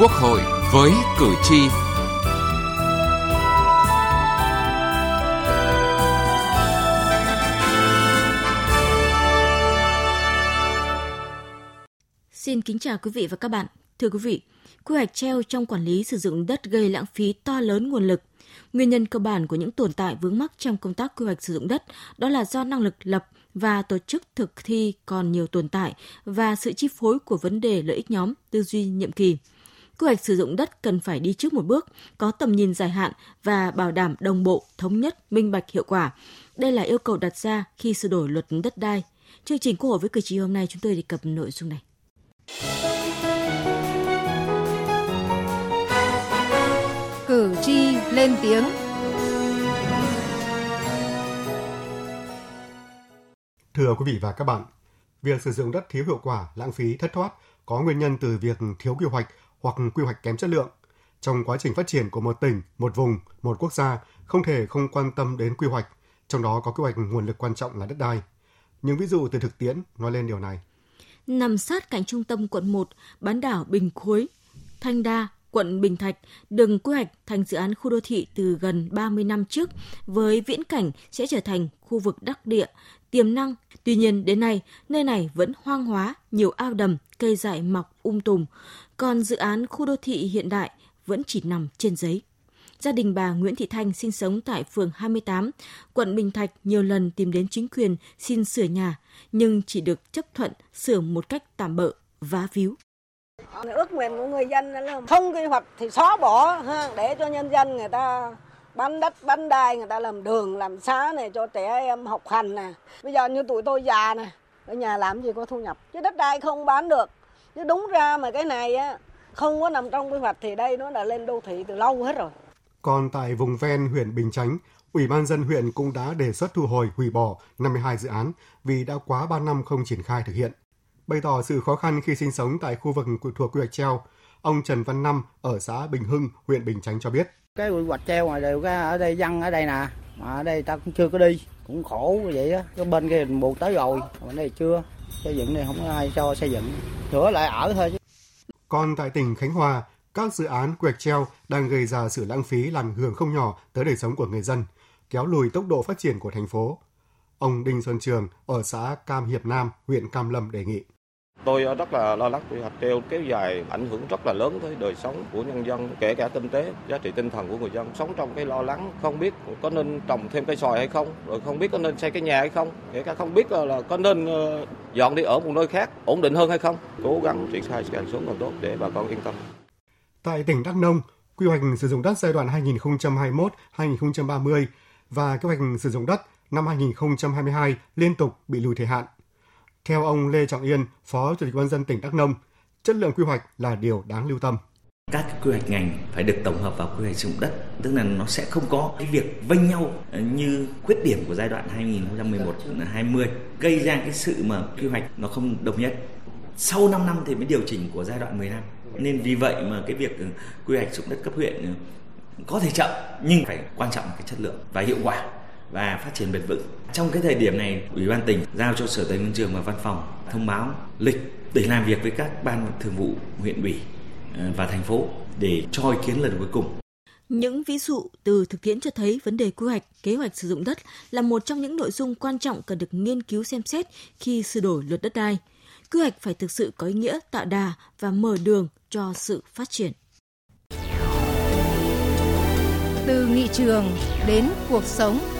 Quốc hội với cử tri. Xin kính chào quý vị và các bạn. Thưa quý vị, quy hoạch treo trong quản lý sử dụng đất gây lãng phí to lớn nguồn lực. Nguyên nhân cơ bản của những tồn tại vướng mắc trong công tác quy hoạch sử dụng đất đó là do năng lực lập và tổ chức thực thi còn nhiều tồn tại và sự chi phối của vấn đề lợi ích nhóm, tư duy nhiệm kỳ. Quy hoạch sử dụng đất cần phải đi trước một bước, có tầm nhìn dài hạn và bảo đảm đồng bộ, thống nhất, minh bạch, hiệu quả. Đây là yêu cầu đặt ra khi sửa đổi luật đất đai. Chương trình Quốc hội với cử tri hôm nay chúng tôi đề cập nội dung này. Cử tri lên tiếng. Thưa quý vị và các bạn, việc sử dụng đất thiếu hiệu quả, lãng phí, thất thoát có nguyên nhân từ việc thiếu quy hoạch hoặc quy hoạch kém chất lượng. Trong quá trình phát triển của một tỉnh, một vùng, một quốc gia, không thể không quan tâm đến quy hoạch, trong đó có quy hoạch nguồn lực quan trọng là đất đai. Những ví dụ từ thực tiễn nói lên điều này. Nằm sát cạnh trung tâm quận 1, bán đảo Bình Khối, Thanh Đa, quận Bình Thạch đừng quy hoạch thành dự án khu đô thị từ gần 30 năm trước với viễn cảnh sẽ trở thành khu vực đắc địa, tiềm năng. Tuy nhiên đến nay, nơi này vẫn hoang hóa, nhiều ao đầm, cây dại mọc um tùm, còn dự án khu đô thị hiện đại vẫn chỉ nằm trên giấy. Gia đình bà Nguyễn Thị Thanh sinh sống tại phường 28, quận Bình Thạch nhiều lần tìm đến chính quyền xin sửa nhà, nhưng chỉ được chấp thuận sửa một cách tạm bợ, vá víu. Ước nguyện của người dân là không quy hoạch thì xóa bỏ ha, để cho nhân dân người ta bán đất bán đai người ta làm đường làm xá này cho trẻ em học hành nè. Bây giờ như tụi tôi già nè ở nhà làm gì có thu nhập? Chứ đất đai không bán được. Chứ đúng ra mà cái này á không có nằm trong quy hoạch thì đây nó đã lên đô thị từ lâu hết rồi. Còn tại vùng ven huyện Bình Chánh, Ủy ban dân huyện cũng đã đề xuất thu hồi hủy bỏ 52 dự án vì đã quá 3 năm không triển khai thực hiện. Bày tỏ sự khó khăn khi sinh sống tại khu vực thuộc quy hoạch treo, ông Trần Văn Năm ở xã Bình Hưng, huyện Bình Chánh cho biết. Cái quy hoạch treo mà đều ở đây dân ở đây nè, mà ở đây ta cũng chưa có đi, cũng khổ vậy á. Cái bên kia buộc tới rồi, mà đây chưa. Xây dựng này không có ai cho xây dựng, sửa lại ở thôi. Còn tại tỉnh Khánh Hòa, các dự án quy hoạch treo đang gây ra sự lãng phí làm hưởng không nhỏ tới đời sống của người dân, kéo lùi tốc độ phát triển của thành phố. Ông Đinh Xuân Trường ở xã Cam Hiệp Nam, huyện Cam Lâm đề nghị. Tôi ờ, rất là lo lắng quy hoạch treo kéo dài ảnh hưởng rất là lớn tới đời sống của nhân dân, kể cả kinh tế, giá trị tinh thần của người dân sống trong cái lo lắng không biết có nên trồng thêm cây xoài hay không, rồi không biết có nên xây cái nhà hay không, kể cả không biết ờ, là có nên ờ, dọn đi ở một nơi khác ổn định hơn hay không. Cố gắng triển khai càng sớm càng tốt để bà con yên tâm. Tại tỉnh Đắk Nông, quy hoạch sử dụng đất giai đoạn 2021-2030 và kế hoạch sử dụng đất năm 2022 liên tục bị lùi thời hạn. Theo ông Lê Trọng Yên, Phó Chủ tịch Ban dân tỉnh Đắk Nông, chất lượng quy hoạch là điều đáng lưu tâm. Các quy hoạch ngành phải được tổng hợp vào quy hoạch sử dụng đất, tức là nó sẽ không có cái việc vênh nhau như khuyết điểm của giai đoạn 2011-20, gây ra cái sự mà quy hoạch nó không đồng nhất. Sau 5 năm thì mới điều chỉnh của giai đoạn 10 năm. Nên vì vậy mà cái việc ừ, quy hoạch sử dụng đất cấp huyện ừ, có thể chậm nhưng phải quan trọng cái chất lượng và hiệu quả và phát triển bền vững. Trong cái thời điểm này, Ủy ban tỉnh giao cho Sở Tài nguyên Trường và Văn phòng thông báo lịch để làm việc với các ban thường vụ huyện ủy ờ, và thành phố để cho ý kiến lần cuối cùng. Những ví dụ từ thực tiễn cho thấy vấn đề quy hoạch, kế hoạch sử dụng đất là một trong những nội dung quan trọng cần được nghiên cứu xem xét khi sửa đổi luật đất đai. Quy hoạch phải thực sự có ý nghĩa tạo đà và mở đường cho sự phát triển. Từ nghị trường đến cuộc sống.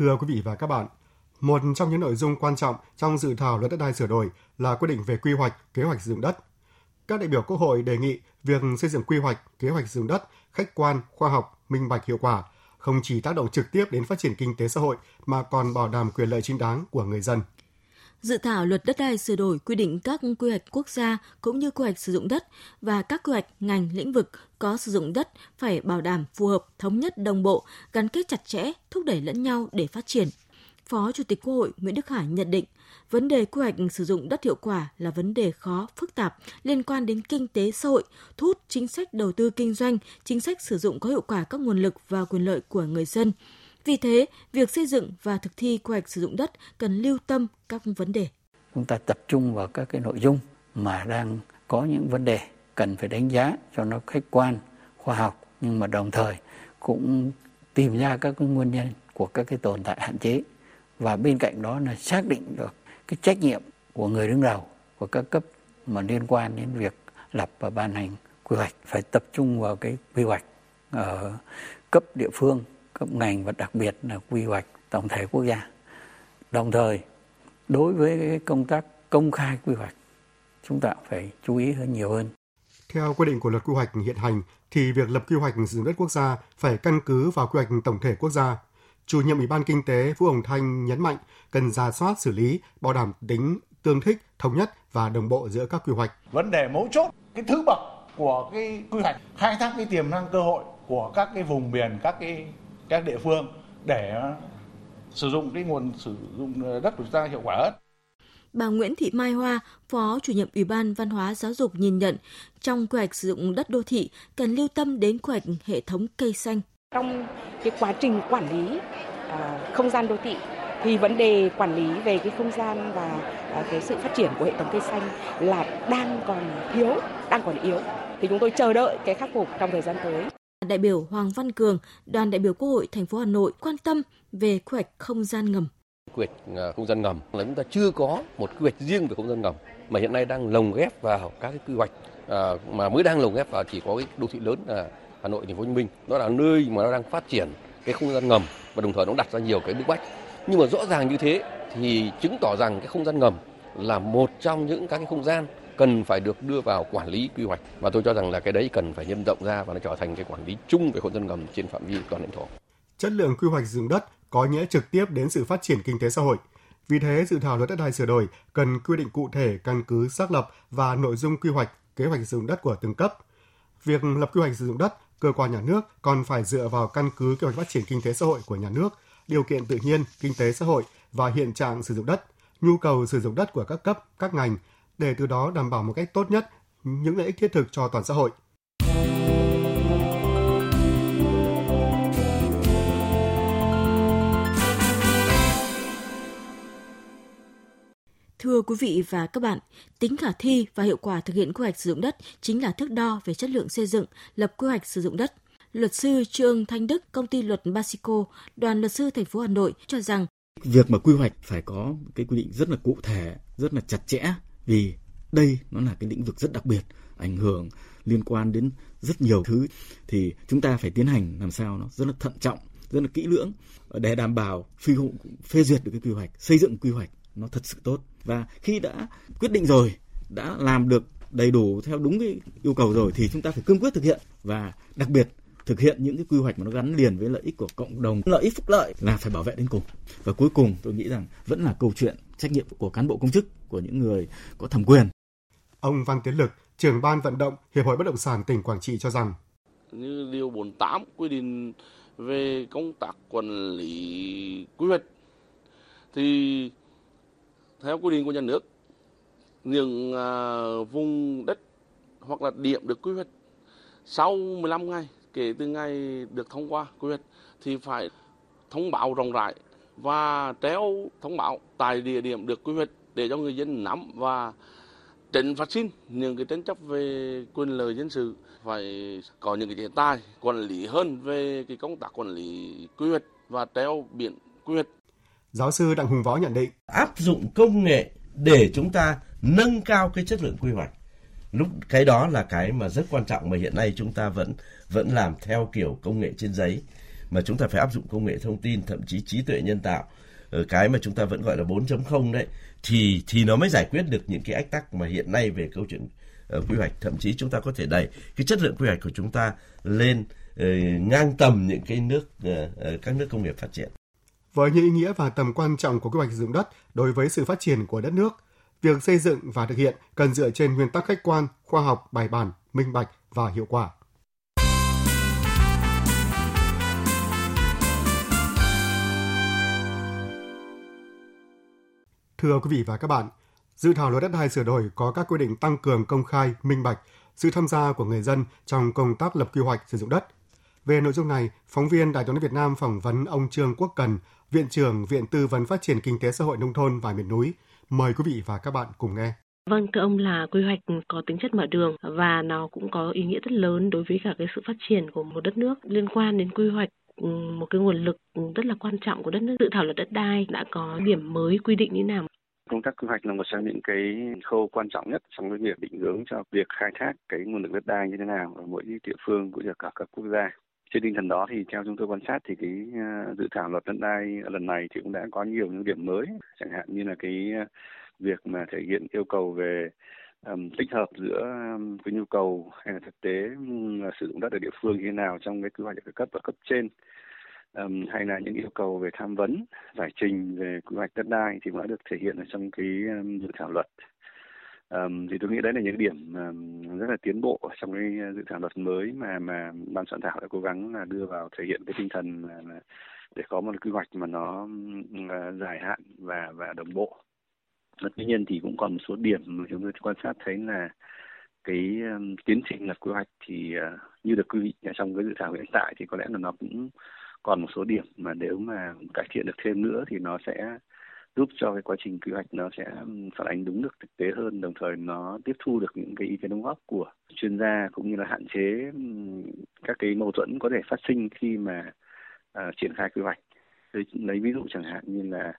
Thưa quý vị và các bạn, một trong những nội dung quan trọng trong dự thảo luật đất đai sửa đổi là quy định về quy hoạch, kế hoạch sử dụng đất. Các đại biểu Quốc hội đề nghị việc xây dựng quy hoạch, kế hoạch sử dụng đất khách quan, khoa học, minh bạch hiệu quả, không chỉ tác động trực tiếp đến phát triển kinh tế xã hội mà còn bảo đảm quyền lợi chính đáng của người dân. Dự thảo luật đất đai sửa đổi quy định các quy hoạch quốc gia cũng như quy hoạch sử dụng đất và các quy hoạch ngành lĩnh vực có sử dụng đất phải bảo đảm phù hợp, thống nhất đồng bộ, gắn kết chặt chẽ, thúc đẩy lẫn nhau để phát triển. Phó Chủ tịch Quốc hội Nguyễn Đức Hải nhận định, vấn đề quy hoạch sử dụng đất hiệu quả là vấn đề khó, phức tạp, liên quan đến kinh tế xã hội, thu hút chính sách đầu tư kinh doanh, chính sách sử dụng có hiệu quả các nguồn lực và quyền lợi của người dân, vì thế, việc xây dựng và thực thi quy hoạch sử dụng đất cần lưu tâm các vấn đề. chúng ta tập trung vào các cái nội dung mà đang có những vấn đề cần phải đánh giá cho nó khách quan, khoa học nhưng mà đồng thời cũng tìm ra các cái nguyên nhân của các cái tồn tại hạn chế và bên cạnh đó là xác định được cái trách nhiệm của người đứng đầu của các cấp mà liên quan đến việc lập và ban hành quy hoạch phải tập trung vào cái quy hoạch ở cấp địa phương, cấp ngành và đặc biệt là quy hoạch tổng thể quốc gia. Đồng thời đối với công tác công khai quy hoạch chúng ta phải chú ý hơn nhiều hơn. Theo quy định của luật quy hoạch hiện hành thì việc lập quy hoạch sử dụng đất quốc gia phải căn cứ vào quy hoạch tổng thể quốc gia. Chủ nhiệm Ủy ban Kinh tế Vũ Hồng Thanh nhấn mạnh cần ra soát xử lý, bảo đảm tính tương thích, thống nhất và đồng bộ giữa các quy hoạch. Vấn đề mấu chốt, cái thứ bậc của cái quy hoạch khai thác cái tiềm năng cơ hội của các cái vùng miền, các cái các địa phương để sử dụng cái nguồn sử dụng đất của chúng ta hiệu quả hơn. Bà Nguyễn Thị Mai Hoa, Phó chủ nhiệm Ủy ban Văn hóa Giáo dục nhìn nhận, trong quy hoạch sử dụng đất đô thị cần lưu tâm đến quy hoạch hệ thống cây xanh. Trong cái quá trình quản lý uh, không gian đô thị thì vấn đề quản lý về cái không gian và uh, cái sự phát triển của hệ thống cây xanh là đang còn thiếu, đang còn yếu. Thì chúng tôi chờ đợi cái khắc phục trong thời gian tới. Đại biểu Hoàng Văn Cường, đoàn đại biểu Quốc hội thành phố Hà Nội quan tâm về quy hoạch không gian ngầm quy hoạch ờ, không gian ngầm là chúng ta chưa có một quy hoạch riêng về không gian ngầm mà hiện nay đang lồng ghép vào các cái quy hoạch à, mà mới đang lồng ghép vào chỉ có cái đô thị lớn là Hà Nội, Thành phố Hồ Chí Minh. đó là nơi mà nó đang phát triển cái không gian ngầm và đồng thời nó đặt ra nhiều cái bức bách. Nhưng mà rõ ràng như thế thì chứng tỏ rằng cái không gian ngầm là một trong những các cái không gian cần phải được đưa vào quản lý quy hoạch và tôi cho rằng là cái đấy cần phải nhân rộng ra và nó trở thành cái quản lý chung về không gian ngầm trên phạm vi toàn lãnh thổ. Chất lượng quy hoạch sử dụng đất có nghĩa trực tiếp đến sự phát triển kinh tế xã hội. Vì thế, dự thảo luật đất đai sửa đổi cần quy định cụ thể căn cứ xác lập và nội dung quy hoạch, kế hoạch sử dụng đất của từng cấp. Việc lập quy hoạch sử dụng đất, cơ quan nhà nước còn phải dựa vào căn cứ kế hoạch phát triển kinh tế xã hội của nhà nước, điều kiện tự nhiên, kinh tế xã hội và hiện trạng sử dụng đất, nhu cầu sử dụng đất của các cấp, các ngành để từ đó đảm bảo một cách tốt nhất những lợi ích thiết thực cho toàn xã hội. Thưa quý vị và các bạn, tính khả thi và hiệu quả thực hiện quy hoạch sử dụng đất chính là thước đo về chất lượng xây dựng, lập quy hoạch sử dụng đất. Luật sư Trương Thanh Đức, công ty luật Basico, đoàn luật sư thành phố Hà Nội cho rằng việc mà quy hoạch phải có cái quy định rất là cụ thể, rất là chặt chẽ vì đây nó là cái lĩnh vực rất đặc biệt, ảnh hưởng liên quan đến rất nhiều thứ. Thì chúng ta phải tiến hành làm sao nó rất là thận trọng, rất là kỹ lưỡng để đảm bảo phi phê duyệt được cái quy hoạch, xây dựng quy hoạch nó thật sự tốt. Và khi đã quyết định rồi đã làm được đầy đủ theo đúng cái yêu cầu rồi thì chúng ta phải cương quyết thực hiện. Và đặc biệt thực hiện những cái quy hoạch mà nó gắn liền với lợi ích của cộng đồng. Lợi ích phúc lợi là phải bảo vệ đến cùng. Và cuối cùng tôi nghĩ rằng vẫn là câu chuyện trách nhiệm của cán bộ công chức của những người có thẩm quyền. Ông Văn Tiến Lực trưởng ban vận động hiệp hội bất động sản tỉnh Quảng Trị cho rằng như điều 48 quy định về công tác quản lý quy hoạch thì theo quy định của nhà nước những à, vùng đất hoặc là điểm được quy hoạch sau 15 ngày kể từ ngày được thông qua quy hoạch thì phải thông báo rộng rãi và treo thông báo tại địa điểm được quy hoạch để cho người dân nắm và tránh phát sinh những cái tranh chấp về quyền lợi dân sự phải có những cái chế tài quản lý hơn về cái công tác quản lý quy hoạch và treo biển quy hoạch Giáo sư Đặng Hùng Võ nhận định. Áp dụng công nghệ để chúng ta nâng cao cái chất lượng quy hoạch. Lúc cái đó là cái mà rất quan trọng mà hiện nay chúng ta vẫn vẫn làm theo kiểu công nghệ trên giấy. Mà chúng ta phải áp dụng công nghệ thông tin thậm chí trí tuệ nhân tạo. Ở cái mà chúng ta vẫn gọi là 4.0 đấy thì thì nó mới giải quyết được những cái ách tắc mà hiện nay về câu chuyện uh, quy hoạch. Thậm chí chúng ta có thể đẩy cái chất lượng quy hoạch của chúng ta lên uh, ngang tầm những cái nước uh, các nước công nghiệp phát triển. Với những ý nghĩa và tầm quan trọng của quy hoạch sử dụng đất đối với sự phát triển của đất nước, việc xây dựng và thực hiện cần dựa trên nguyên tắc khách quan, khoa học, bài bản, minh bạch và hiệu quả. Thưa quý vị và các bạn, dự thảo luật đất đai sửa đổi có các quy định tăng cường công khai, minh bạch, sự tham gia của người dân trong công tác lập quy hoạch sử dụng đất. Về nội dung này, phóng viên Đài tiếng Việt Nam phỏng vấn ông Trương Quốc Cần, Viện trưởng Viện Tư vấn Phát triển Kinh tế Xã hội Nông thôn và Miền núi, Mời quý vị và các bạn cùng nghe. Vâng, thưa ông là quy hoạch có tính chất mở đường và nó cũng có ý nghĩa rất lớn đối với cả cái sự phát triển của một đất nước liên quan đến quy hoạch ừ, một cái nguồn lực rất là quan trọng của đất nước. Dự thảo luật đất đai đã có điểm mới quy định như nào? công tác quy hoạch là một trong những cái khâu quan trọng nhất trong cái việc định hướng cho việc khai thác cái nguồn lực đất đai như thế nào ở mỗi địa phương cũng như cả các quốc gia trên tinh thần đó thì theo chúng tôi quan sát thì cái ờ, dự thảo luật đất đai lần này thì cũng đã có nhiều những điểm mới. Chẳng hạn như là cái ờ, việc mà thể hiện yêu cầu về um, tích hợp giữa um, cái nhu cầu hay là thực tế um, sử dụng đất ở địa phương như thế nào trong cái quy hoạch được cấp và cấp trên. Um, hay là những yêu cầu về tham vấn giải trình về quy hoạch đất đai thì cũng đã được thể hiện ở trong cái um, dự thảo luật um, thì tôi nghĩ đấy là những điểm um, rất là tiến bộ trong cái dự thảo luật mới mà mà ban soạn thảo đã cố gắng là đưa vào thể hiện cái tinh thần là để có một quy hoạch mà nó uh, dài hạn và và đồng bộ. Tuy nhiên thì cũng còn một số điểm mà chúng tôi quan sát thấy là cái um, tiến trình lập quy hoạch thì uh, như được quy định trong cái dự thảo hiện tại thì có lẽ là nó cũng còn một số điểm mà nếu mà cải thiện được thêm nữa thì nó sẽ giúp cho cái quá trình quy hoạch nó sẽ phản ánh đúng được thực tế hơn đồng thời nó tiếp thu được những cái ý kiến đóng góp của chuyên gia cũng như là hạn chế các cái mâu thuẫn có thể phát sinh khi mà uh, triển khai quy hoạch. Lấy, lấy ví dụ chẳng hạn như là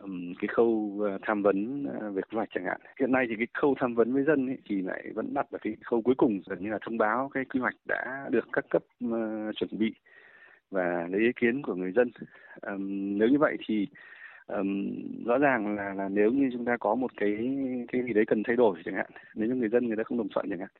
um, cái khâu ờ, tham vấn ờ, về quy hoạch chẳng hạn. Hiện nay thì cái khâu tham vấn với dân ấy, thì lại vẫn đặt ở cái khâu cuối cùng gần như là thông báo cái quy hoạch đã được các cấp uh, chuẩn bị và lấy ý kiến của người dân. Um, nếu như vậy thì um, rõ ràng là là nếu như chúng ta có một cái cái gì đấy cần thay đổi chẳng hạn nếu như người dân người ta không đồng thuận chẳng hạn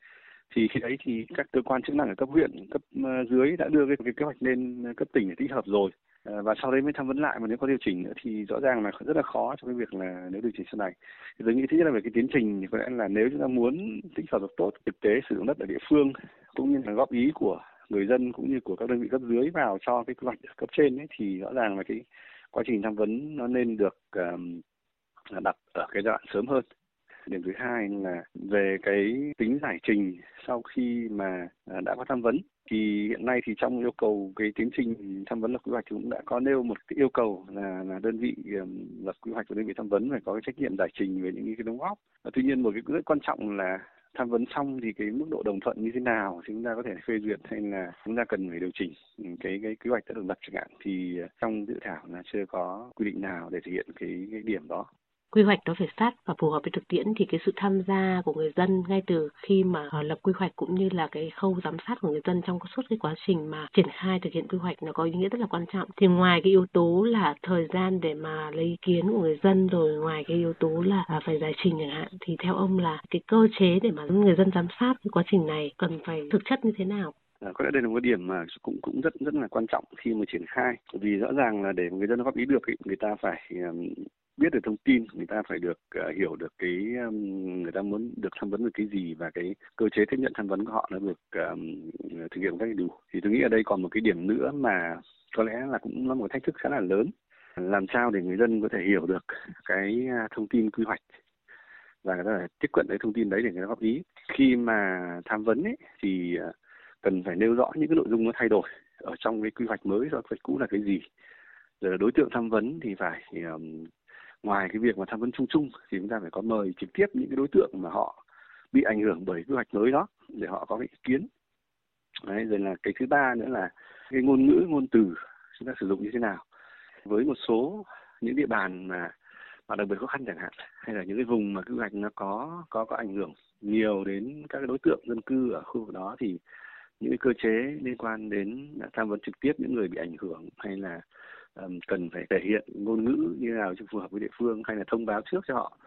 thì khi đấy thì các cơ quan chức năng ở cấp huyện cấp ờ, dưới đã đưa cái, cái kế hoạch lên cấp tỉnh để tích hợp rồi. Ờ, và sau đấy mới tham vấn lại mà nếu có điều chỉnh nữa thì rõ ràng là rất là khó trong cái việc là nếu điều chỉnh sau này. Thì tôi nghĩ thứ nhất là về cái tiến trình thì có lẽ là nếu chúng ta muốn tích hợp được tốt thực tế sử dụng đất ở địa phương cũng như là góp ý của người dân cũng như của các đơn vị cấp dưới vào cho cái quy hoạch cấp trên ấy, thì rõ ràng là cái quá trình tham vấn nó nên được um, đặt ở cái giai đoạn sớm hơn. Điểm thứ hai là về cái tính giải trình sau khi mà ờ, đã có tham vấn. Thì hiện nay thì trong yêu cầu cái tiến trình tham vấn lập quy hoạch thì cũng đã có nêu một cái yêu cầu là là đơn vị lập quy hoạch của đơn vị tham vấn phải có cái trách nhiệm giải trình về những cái đóng góp. Tuy nhiên một cái rất quan trọng là tham vấn xong thì cái mức độ đồng thuận như thế nào thì chúng ta có thể phê duyệt hay là chúng ta cần phải điều chỉnh cái cái kế hoạch đã được lập chẳng hạn. Thì ờ, trong dự thảo là chưa có quy định nào để thể hiện cái cái điểm đó quy hoạch nó phải sát và phù hợp với thực tiễn thì cái sự tham gia của người dân ngay từ khi mà ờ, lập quy hoạch cũng như là cái khâu giám sát của người dân trong suốt cái quá trình mà triển khai thực hiện quy hoạch nó có ý nghĩa rất là quan trọng. Thì ngoài cái yếu tố là thời gian để mà lấy ý kiến của người dân rồi ngoài cái yếu tố là à, phải giải trình chẳng hạn thì theo ông là cái cơ chế để mà người dân giám sát cái quá trình này cần phải thực chất như thế nào? À, có lẽ đây là một điểm mà cũng cũng rất rất là quan trọng khi mà triển khai. Vì rõ ràng là để người dân góp ý được ý, người ta phải um, biết được thông tin người ta phải được uh, hiểu được cái um, người ta muốn được tham vấn về cái gì và cái cơ chế tiếp nhận tham vấn của họ nó được um, thực hiện một cách đủ. Thì tôi nghĩ ở đây còn một cái điểm nữa mà có lẽ là cũng là một thách thức khá là lớn. Làm sao để người dân có thể hiểu được cái à, thông tin quy hoạch và người ta phải tiếp cận cái thông tin đấy để người ta góp ý. Khi mà tham vấn ấy, thì ờ, cần phải nêu rõ những cái nội dung nó thay đổi ở trong cái quy hoạch mới do quy hoạch cũ là cái gì. Rồi đối tượng tham vấn thì phải um, ngoài cái việc mà tham vấn chung chung thì chúng ta phải có mời trực tiếp những cái đối tượng mà họ bị ảnh hưởng bởi quy hoạch mới đó để họ có cái ý kiến. Đấy, rồi là cái thứ ba nữa là cái ngôn ngữ ngôn từ chúng ta sử dụng như thế nào. Với một số những địa bàn mà mà đặc biệt khó khăn chẳng hạn hay là những cái vùng mà quy hoạch nó có có có ảnh hưởng nhiều đến các cái đối tượng dân cư ở khu vực đó thì những cái cơ chế liên quan đến tham vấn trực tiếp những người bị ảnh hưởng hay là um, cần phải thể hiện ngôn ngữ như thế nào cho phù hợp với địa phương hay là thông báo trước cho họ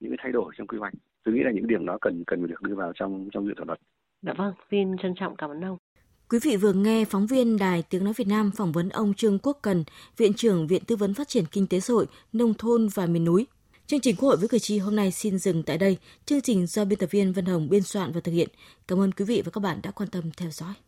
những cái thay đổi trong quy hoạch tôi nghĩ là những điểm đó cần cần phải được đưa vào trong trong dự thảo luật. Dạ vâng, xin trân trọng cảm ơn ông. Quý vị vừa nghe phóng viên Đài Tiếng Nói Việt Nam phỏng vấn ông Trương Quốc Cần, Viện trưởng Viện Tư vấn Phát triển Kinh tế Xã hội, Nông thôn và Miền núi. Chương trình Quốc hội với cử tri hôm nay xin dừng tại đây. Chương trình do biên tập viên Vân Hồng biên soạn và thực hiện. Cảm ơn quý vị và các bạn đã quan tâm theo dõi.